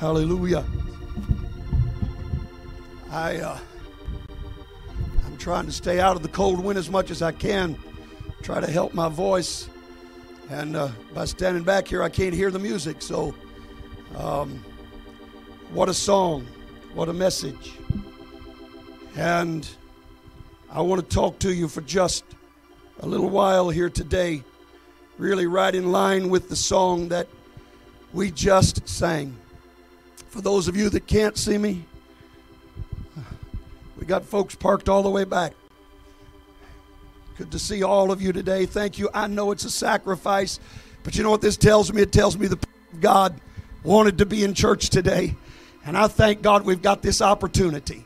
Hallelujah. I uh, I'm trying to stay out of the cold wind as much as I can. Try to help my voice, and uh, by standing back here, I can't hear the music. So, um, what a song! What a message! And I want to talk to you for just a little while here today, really right in line with the song that we just sang. For those of you that can't see me, we got folks parked all the way back. Good to see all of you today. Thank you. I know it's a sacrifice, but you know what this tells me? It tells me the God wanted to be in church today. And I thank God we've got this opportunity.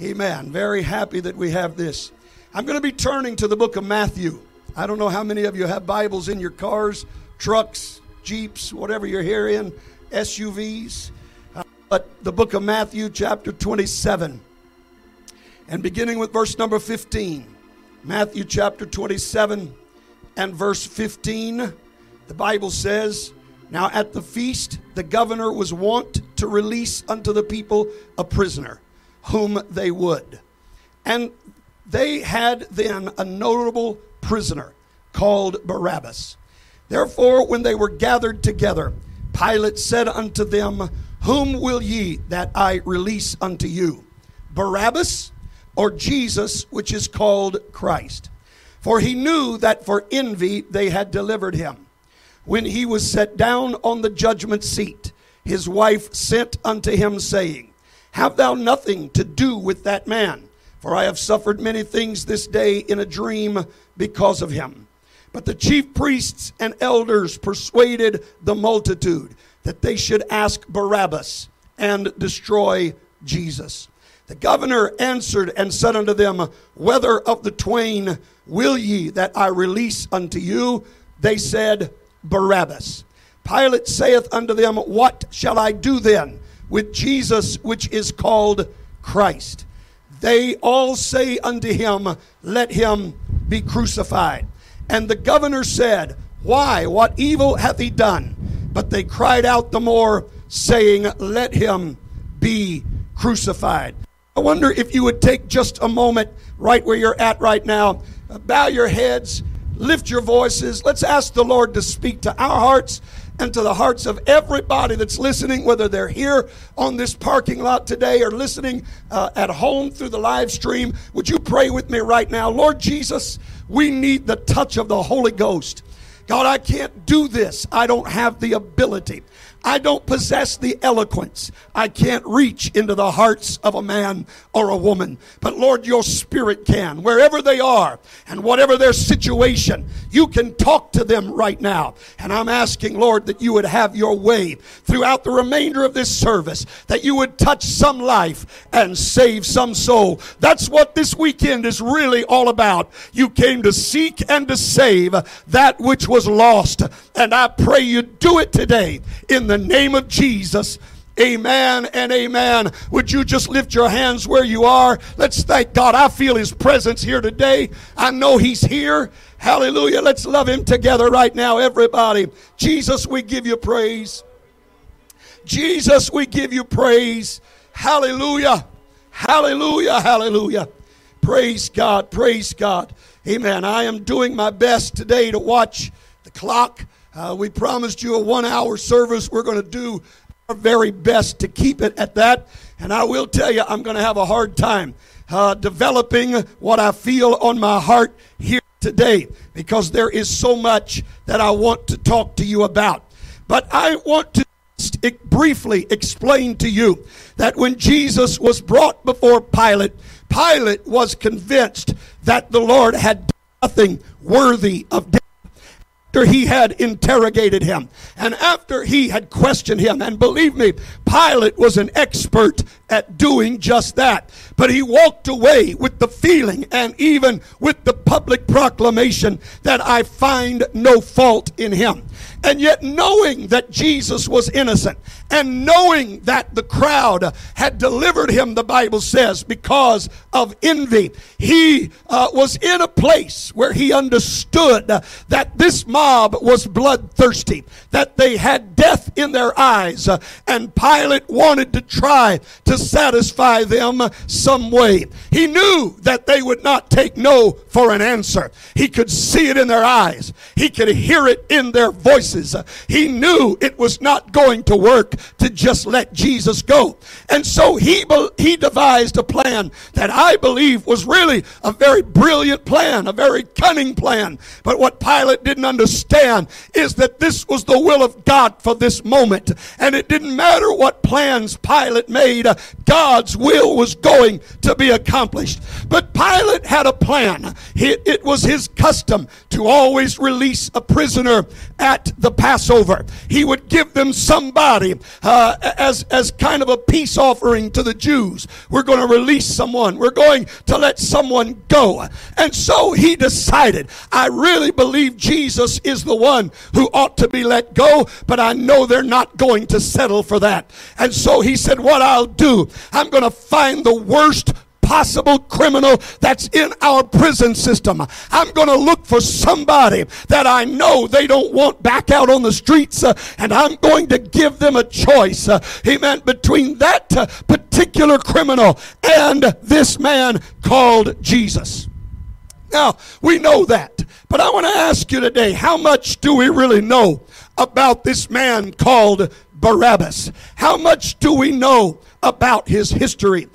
Amen. Very happy that we have this. I'm going to be turning to the book of Matthew. I don't know how many of you have Bibles in your cars, trucks, Jeeps, whatever you're here in, SUVs but the book of Matthew, chapter 27, and beginning with verse number 15. Matthew chapter 27 and verse 15, the Bible says, Now at the feast, the governor was wont to release unto the people a prisoner, whom they would. And they had then a notable prisoner called Barabbas. Therefore, when they were gathered together, Pilate said unto them, whom will ye that I release unto you? Barabbas or Jesus, which is called Christ? For he knew that for envy they had delivered him. When he was set down on the judgment seat, his wife sent unto him, saying, Have thou nothing to do with that man? For I have suffered many things this day in a dream because of him. But the chief priests and elders persuaded the multitude that they should ask Barabbas and destroy Jesus. The governor answered and said unto them, Whether of the twain will ye that I release unto you? They said, Barabbas. Pilate saith unto them, What shall I do then with Jesus, which is called Christ? They all say unto him, Let him be crucified. And the governor said, Why? What evil hath he done? But they cried out the more, saying, Let him be crucified. I wonder if you would take just a moment right where you're at right now, bow your heads, lift your voices. Let's ask the Lord to speak to our hearts and to the hearts of everybody that's listening, whether they're here on this parking lot today or listening uh, at home through the live stream. Would you pray with me right now? Lord Jesus, we need the touch of the Holy Ghost. God, I can't do this. I don't have the ability. I don't possess the eloquence. I can't reach into the hearts of a man or a woman. But Lord, your spirit can. Wherever they are and whatever their situation, you can talk to them right now. And I'm asking, Lord, that you would have your way throughout the remainder of this service, that you would touch some life and save some soul. That's what this weekend is really all about. You came to seek and to save that which was lost. And I pray you do it today in the the name of Jesus. Amen and amen. Would you just lift your hands where you are? Let's thank God. I feel His presence here today. I know He's here. Hallelujah. Let's love Him together right now, everybody. Jesus, we give you praise. Jesus, we give you praise. Hallelujah. Hallelujah. Hallelujah. Praise God. Praise God. Amen. I am doing my best today to watch the clock. Uh, we promised you a one hour service. We're going to do our very best to keep it at that. And I will tell you, I'm going to have a hard time uh, developing what I feel on my heart here today because there is so much that I want to talk to you about. But I want to briefly explain to you that when Jesus was brought before Pilate, Pilate was convinced that the Lord had nothing worthy of death after he had interrogated him and after he had questioned him. And believe me, Pilate was an expert at doing just that. But he walked away with the feeling and even with the public proclamation that I find no fault in him. And yet, knowing that Jesus was innocent and knowing that the crowd had delivered him, the Bible says, because of envy, he uh, was in a place where he understood that this mob was bloodthirsty, that they had death in their eyes, uh, and Pilate wanted to try to satisfy them some way. He knew that they would not take no for an answer. He could see it in their eyes, he could hear it in their voices. He knew it was not going to work to just let Jesus go. And so he, he devised a plan that I believe was really a very brilliant plan, a very cunning plan. But what Pilate didn't understand is that this was the will of God for this moment. And it didn't matter what plans Pilate made, God's will was going to be accomplished. But Pilate had a plan. It was his custom to always release a prisoner at the Passover. He would give them somebody uh, as, as kind of a peace offering to the Jews. We're going to release someone. We're going to let someone go. And so he decided, I really believe Jesus is the one who ought to be let go, but I know they're not going to settle for that. And so he said, What I'll do, I'm going to find the worst possible criminal that's in our prison system. I'm going to look for somebody that I know they don't want back out on the streets, uh, and I'm going to give them a choice. Uh, amen. Between that uh, particular criminal and this man called Jesus. Now, we know that. But I want to ask you today how much do we really know about this man called Barabbas? How much do we know about his history?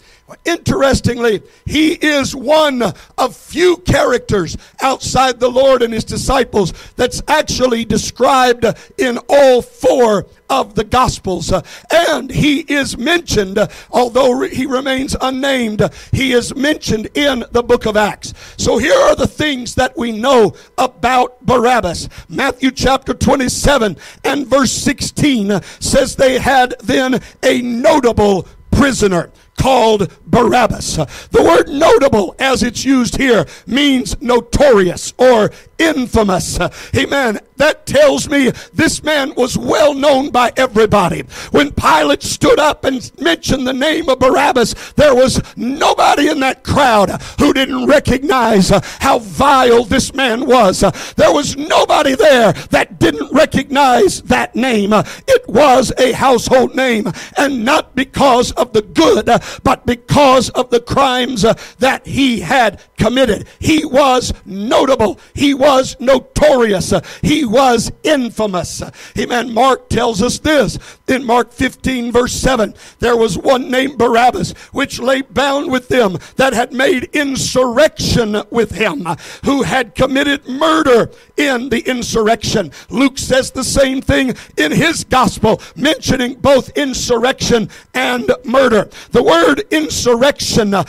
Interestingly, he is one of few characters outside the Lord and his disciples that's actually described in all four of the Gospels. And he is mentioned, although he remains unnamed, he is mentioned in the book of Acts. So here are the things that we know about Barabbas. Matthew chapter 27 and verse 16 says they had then a notable prisoner called Barabbas. The word notable, as it's used here, means notorious or infamous. Amen. That tells me this man was well known by everybody. When Pilate stood up and mentioned the name of Barabbas, there was nobody in that crowd who didn't recognize how vile this man was. There was nobody there that didn't recognize that name. It was a household name, and not because of the good, but because of the crimes uh, that he had committed. He was notable. He was notorious. Uh, he was infamous. Uh, amen. Mark tells us this in Mark 15, verse 7. There was one named Barabbas, which lay bound with them that had made insurrection with him, who had committed murder in the insurrection. Luke says the same thing in his gospel, mentioning both insurrection and murder. The word insurrection uh,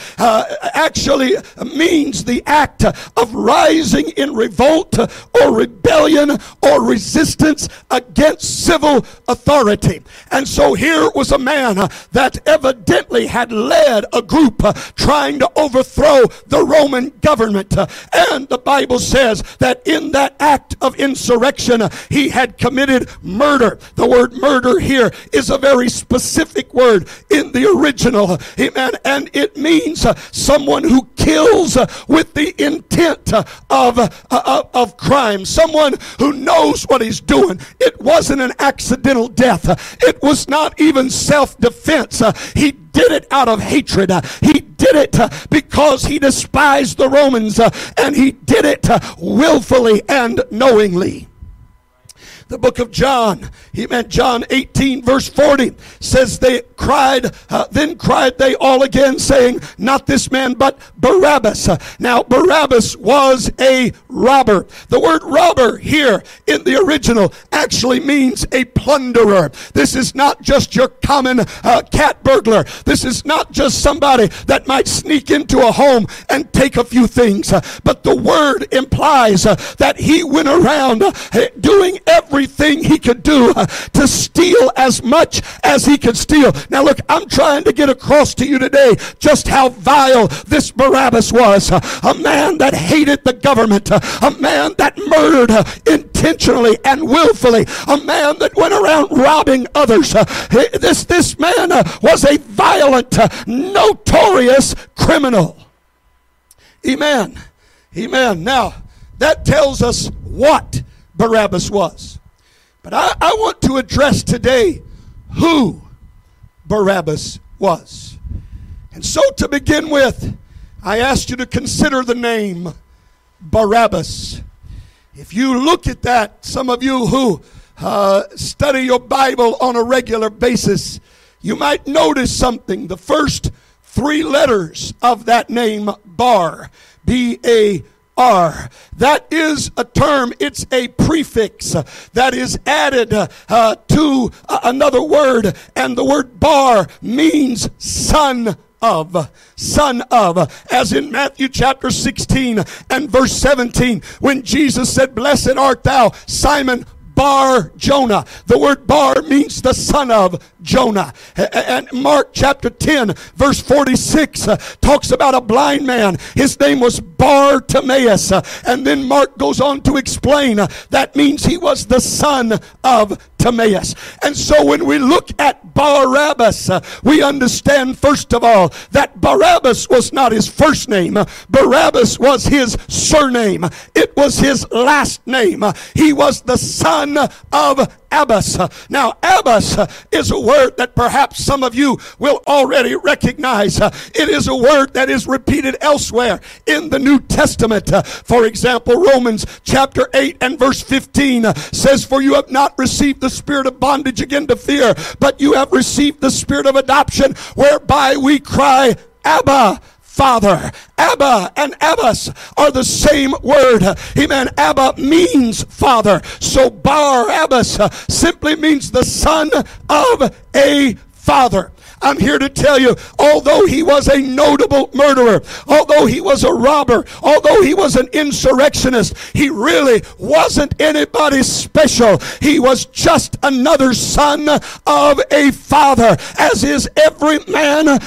actually means the act of rising in revolt or rebellion or resistance against civil authority. And so here was a man that evidently had led a group trying to overthrow the Roman government. And the Bible says that in that act of insurrection, he had committed murder. The word murder here is a very specific word in the original. Uh, amen. And it means uh, someone who kills uh, with the intent of, of, of crime. Someone who knows what he's doing. It wasn't an accidental death. It was not even self-defense. He did it out of hatred. He did it because he despised the Romans and he did it willfully and knowingly the book of John. He meant John 18, verse 40 says they cried, uh, then cried they all again, saying, Not this man, but Barabbas. Now, Barabbas was a robber. The word robber here in the original actually means a plunderer. This is not just your common uh, cat burglar. This is not just somebody that might sneak into a home and take a few things. Uh, but the word implies uh, that he went around uh, doing every everything he could do uh, to steal as much as he could steal. Now, look, I'm trying to get across to you today just how vile this Barabbas was. Uh, a man that hated the government, uh, a man that murdered intentionally and willfully, a man that went around robbing others. This, this man was a violent, notorious criminal. Amen. Amen. Now, that tells us what Barabbas was. But I, I want to address today who Barabbas was. And so, to begin with, I ask you to consider the name Barabbas. If you look at that, some of you who uh, study your Bible on a regular basis, you might notice something. The first three letters of that name, Bar, B A R. That is a term, it's a prefix that is added uh, to uh, another word, and the word bar means son of, son of, as in Matthew chapter 16 and verse 17, when Jesus said, Blessed art thou, Simon Bar Jonah. The word Bar means the son of Jonah. And Mark chapter 10, verse 46 uh, talks about a blind man. His name was Bartimaeus. Uh, and then Mark goes on to explain uh, that means he was the son of Timaeus. And so when we look at Barabbas, uh, we understand first of all that Barabbas was not his first name. Barabbas was his surname. It was his last name. He was the son of Abbas. Now, Abbas is a word that perhaps some of you will already recognize. It is a word that is repeated elsewhere in the New Testament. For example, Romans chapter 8 and verse 15 says, For you have not received the spirit of bondage again to fear, but you have received the spirit of adoption, whereby we cry, Abba, Father. Abba and Abbas are the same word. Amen. Abba means father. So Bar Abbas simply means the son of a father. I'm here to tell you, although he was a notable murderer, although he was a robber, although he was an insurrectionist, he really wasn't anybody special. He was just another son of a father, as is every man uh,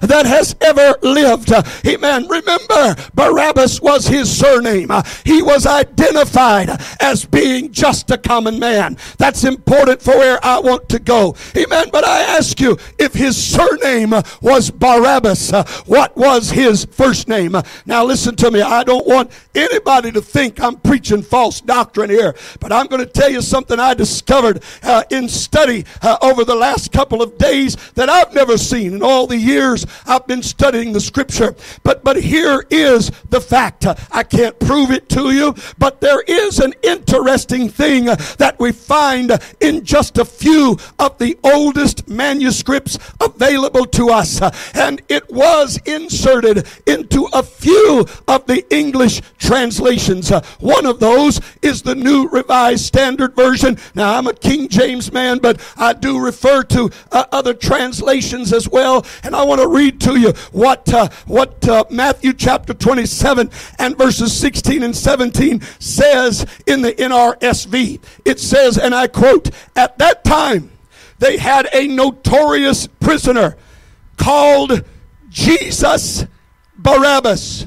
that has ever lived. Amen. Remember, Barabbas was his surname. He was identified as being just a common man. That's important for where I want to go. Amen. But I ask you, if his his surname was Barabbas. What was his first name? Now, listen to me. I don't want anybody to think I'm preaching false doctrine here, but I'm going to tell you something I discovered uh, in study uh, over the last couple of days that I've never seen in all the years I've been studying the scripture. But, but here is the fact. I can't prove it to you, but there is an interesting thing that we find in just a few of the oldest manuscripts available to us. And it was inserted into a few of the English translations. One of those is the New Revised Standard Version. Now, I'm a King James man, but I do refer to uh, other translations as well. And I want to read to you what, uh, what uh, Matthew chapter 27 and verses 16 and 17 says in the NRSV. It says, and I quote, At that time, they had a notorious prisoner called Jesus Barabbas.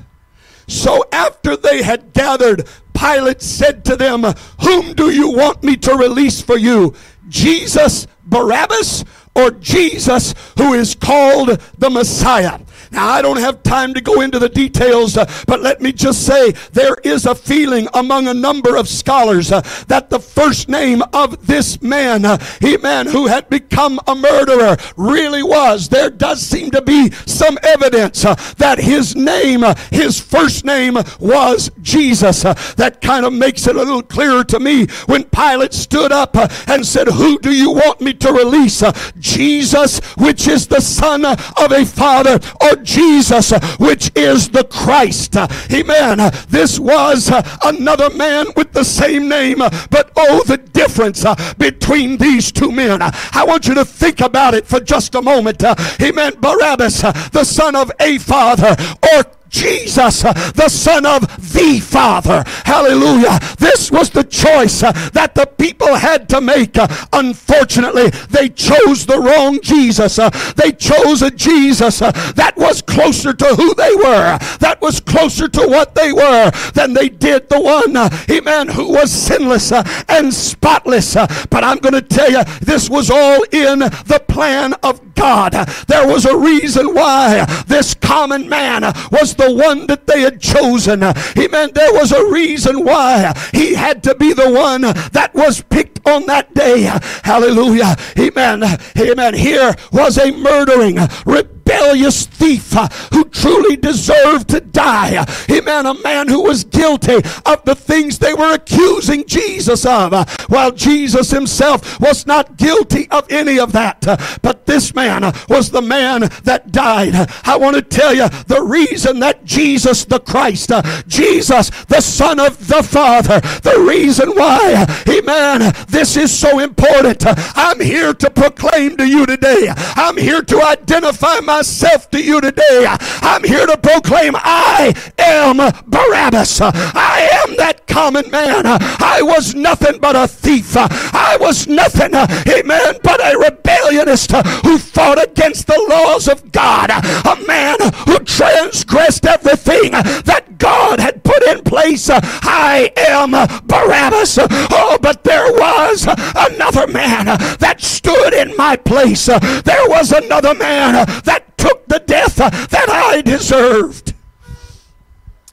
So after they had gathered, Pilate said to them, Whom do you want me to release for you? Jesus Barabbas or Jesus who is called the Messiah? Now, I don't have time to go into the details, uh, but let me just say there is a feeling among a number of scholars uh, that the first name of this man, uh, he man who had become a murderer, really was. There does seem to be some evidence uh, that his name, uh, his first name was Jesus. Uh, that kind of makes it a little clearer to me when Pilate stood up and said, Who do you want me to release? Jesus, which is the son of a father, or Jesus, which is the Christ. Amen. This was another man with the same name, but oh, the difference between these two men. I want you to think about it for just a moment. Amen. Barabbas, the son of a father, or Jesus, uh, the Son of the Father. Hallelujah. This was the choice uh, that the people had to make. Uh, unfortunately, they chose the wrong Jesus. They chose a Jesus that was closer to who they were, that was closer to what they were than they did the one, amen, who was sinless and spotless. But I'm going to tell you, this was all in the plan of God. There was a reason why this common man was the one that they had chosen. Amen. There was a reason why he had to be the one that was picked on that day. Hallelujah. Amen. Amen. Here was a murdering, rebellious thief who truly deserved to die. Amen. A man who was guilty of the things they were accusing Jesus of, while Jesus himself was not guilty of any of that. But this man was the man that died. I want to tell you the reason that Jesus the Christ, Jesus the Son of the Father, the reason why, amen, this is so important. I'm here to proclaim to you today. I'm here to identify myself to you today. I'm here to proclaim I am Barabbas. I am that common man. I was nothing but a thief. I was nothing, amen, but a rebellionist who fought against the laws of God. A man who transgressed everything that God had put in place. I am Barabbas. Oh, but there was another man that stood in my place. There was another man that took the death that I deserved.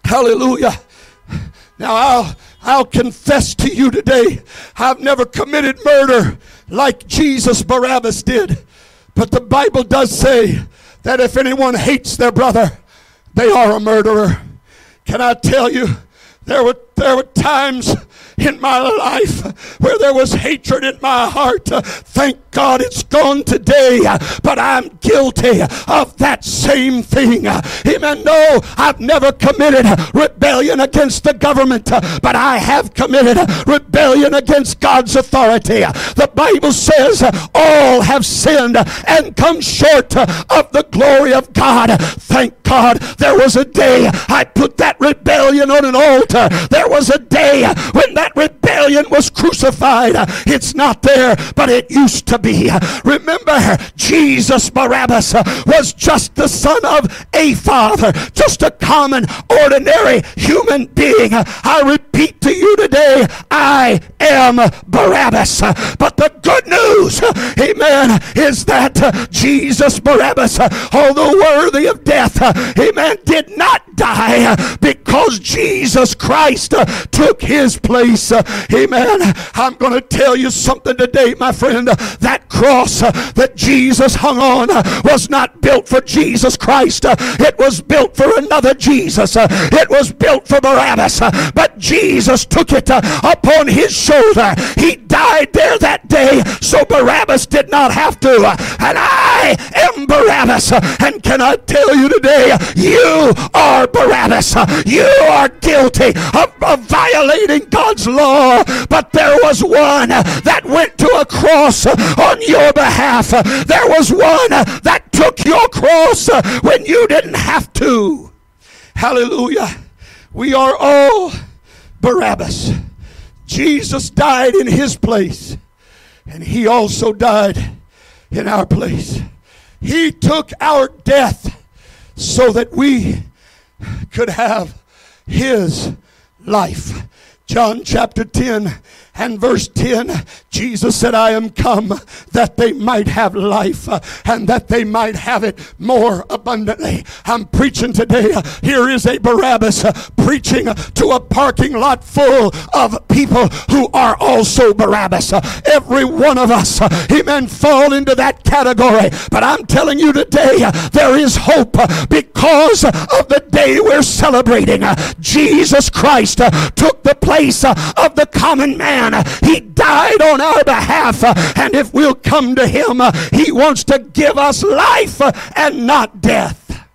Hallelujah. Now I'll I'll confess to you today, I've never committed murder like Jesus Barabbas did. But the Bible does say that if anyone hates their brother, they are a murderer. Can I tell you, there were, there were times in my life where there was hatred in my heart. Thank God it's gone today, but I'm guilty of that same thing. Amen. No, I've never committed rebellion against the government, but I have committed rebellion against God's authority. The Bible says all have sinned and come short of the glory of God. Thank God there was a day I put that rebellion on an altar. There was a day when that rebellion was crucified. It's not there, but it used to be. Remember, Jesus Barabbas was just the son of a father, just a common, ordinary human being. I repeat to you today, I am Barabbas. But the good news, amen, is that Jesus Barabbas, although worthy of death, amen, did not die because Jesus Christ uh, took his place. Uh, amen. I'm going to tell you something today, my friend. That cross uh, that Jesus hung on was not built for Jesus Christ, it was built for another Jesus. It was built for Barabbas, but Jesus took it upon his shoulder. He died there that day, so Barabbas did not have to. And I am Barabbas. And can I tell you today, you are Barabbas. You are guilty of, of violating God's law. But there was one that went to a cross on your behalf. There was one that took your cross when you didn't have to. Hallelujah. We are all Barabbas. Jesus died in his place, and he also died in our place. He took our death so that we could have his life. John chapter 10 and verse 10, Jesus said, I am come that they might have life and that they might have it more abundantly. I'm preaching today. Here is a Barabbas preaching to a parking lot full of people who are also Barabbas. Every one of us, amen, fall into that category. But I'm telling you today, there is hope because of the day we're celebrating. Jesus Christ uh, took the place uh, of the common man. He died on our behalf. Uh, and if we'll come to him, he wants to give us life and not death.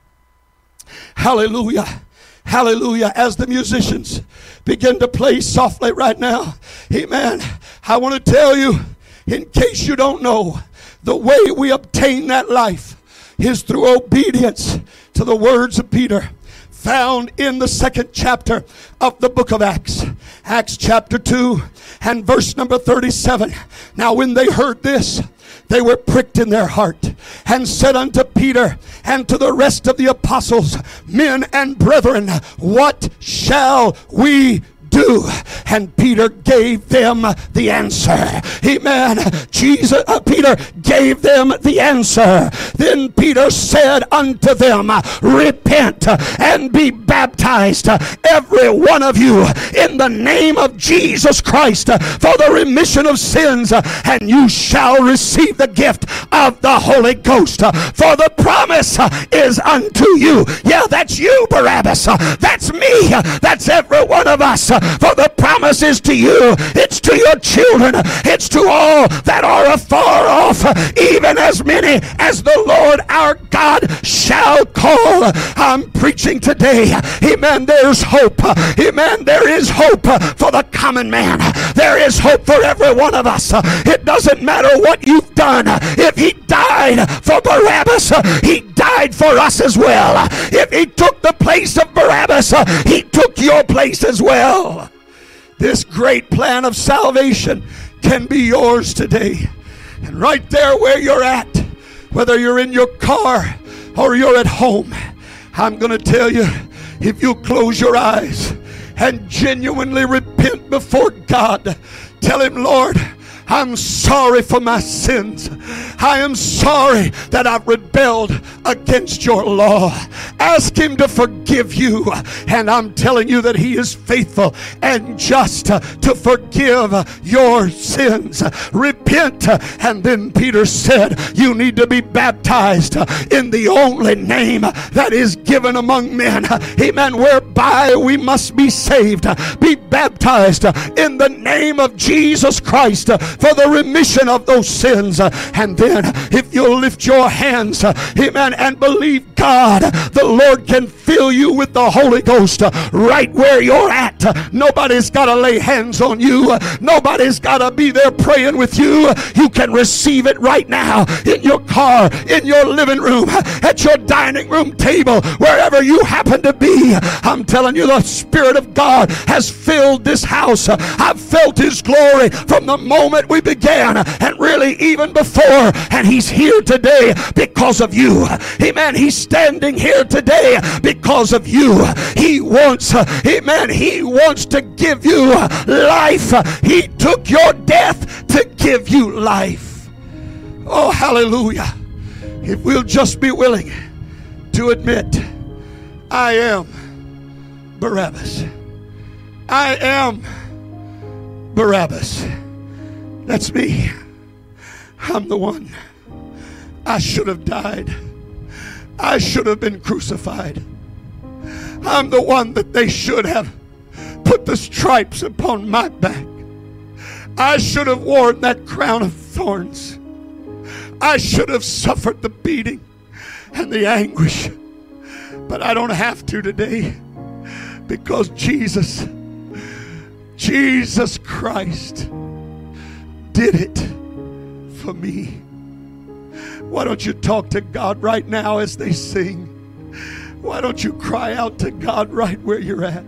Hallelujah. Hallelujah. As the musicians begin to play softly right now, amen. I want to tell you, in case you don't know, the way we obtain that life is through obedience to the words of Peter. found in the second chapter of the book of Acts. Acts chapter 2 and verse number 37. Now, when they heard this, they were pricked in their heart and said unto Peter and to the rest of the apostles, Men and brethren, what shall we do? And Peter gave them the answer. Amen. Jesus, uh, Peter gave them the answer. Then Peter said unto them, Repent and be baptized, every one of you, in the name of Jesus Christ, for the remission of sins, and you shall receive the gift of the Holy Ghost. For the promise is unto you. Yeah, that's you, Barabbas. That's me. That's every one of us. For the promise is to you, it's to your children, it's to all that are afar off, even as many as the Lord our God shall call. I'm preaching today. Amen. There's hope. Amen. There is hope for the common man. There is hope for every one of us. It doesn't matter what you've done. If he died for Barabbas, he died for us as well. If he took the place of Barabbas, he took your place as well. This great plan of salvation can be yours today. And right there where you're at, whether you're in your car or you're at home, I'm going to tell you if you close your eyes and genuinely repent before God, tell Him, Lord, I'm sorry for my sins. I am sorry that I've rebelled against your law. Ask Him to forgive you. And I'm telling you that He is faithful and just to forgive your sins. Repent. And then Peter said, You need to be baptized in the only name that is given among men. Amen. Whereby we must be saved. Be baptized in the name of Jesus Christ for the remission of those sins. And then, if you'll lift your hands, amen, and believe God, the Lord can fill you with the Holy Ghost right where you're at. Nobody's got to lay hands on you, nobody's got to be there praying with you. You can receive it right now in your car, in your living room, at your dining room table, wherever you happen to be. I'm telling you, the Spirit of God has filled this house. I've felt His glory from the moment we began and really even before. And He's here today because of you. Amen. He's standing here today because of you. He wants, amen, He wants to give you life. He took your death to give you life. Oh, hallelujah. If we'll just be willing to admit, I am Barabbas. I am Barabbas. That's me. I'm the one. I should have died. I should have been crucified. I'm the one that they should have put the stripes upon my back. I should have worn that crown of thorns. I should have suffered the beating and the anguish. But I don't have to today because Jesus, Jesus Christ, did it for me. Why don't you talk to God right now as they sing? Why don't you cry out to God right where you're at?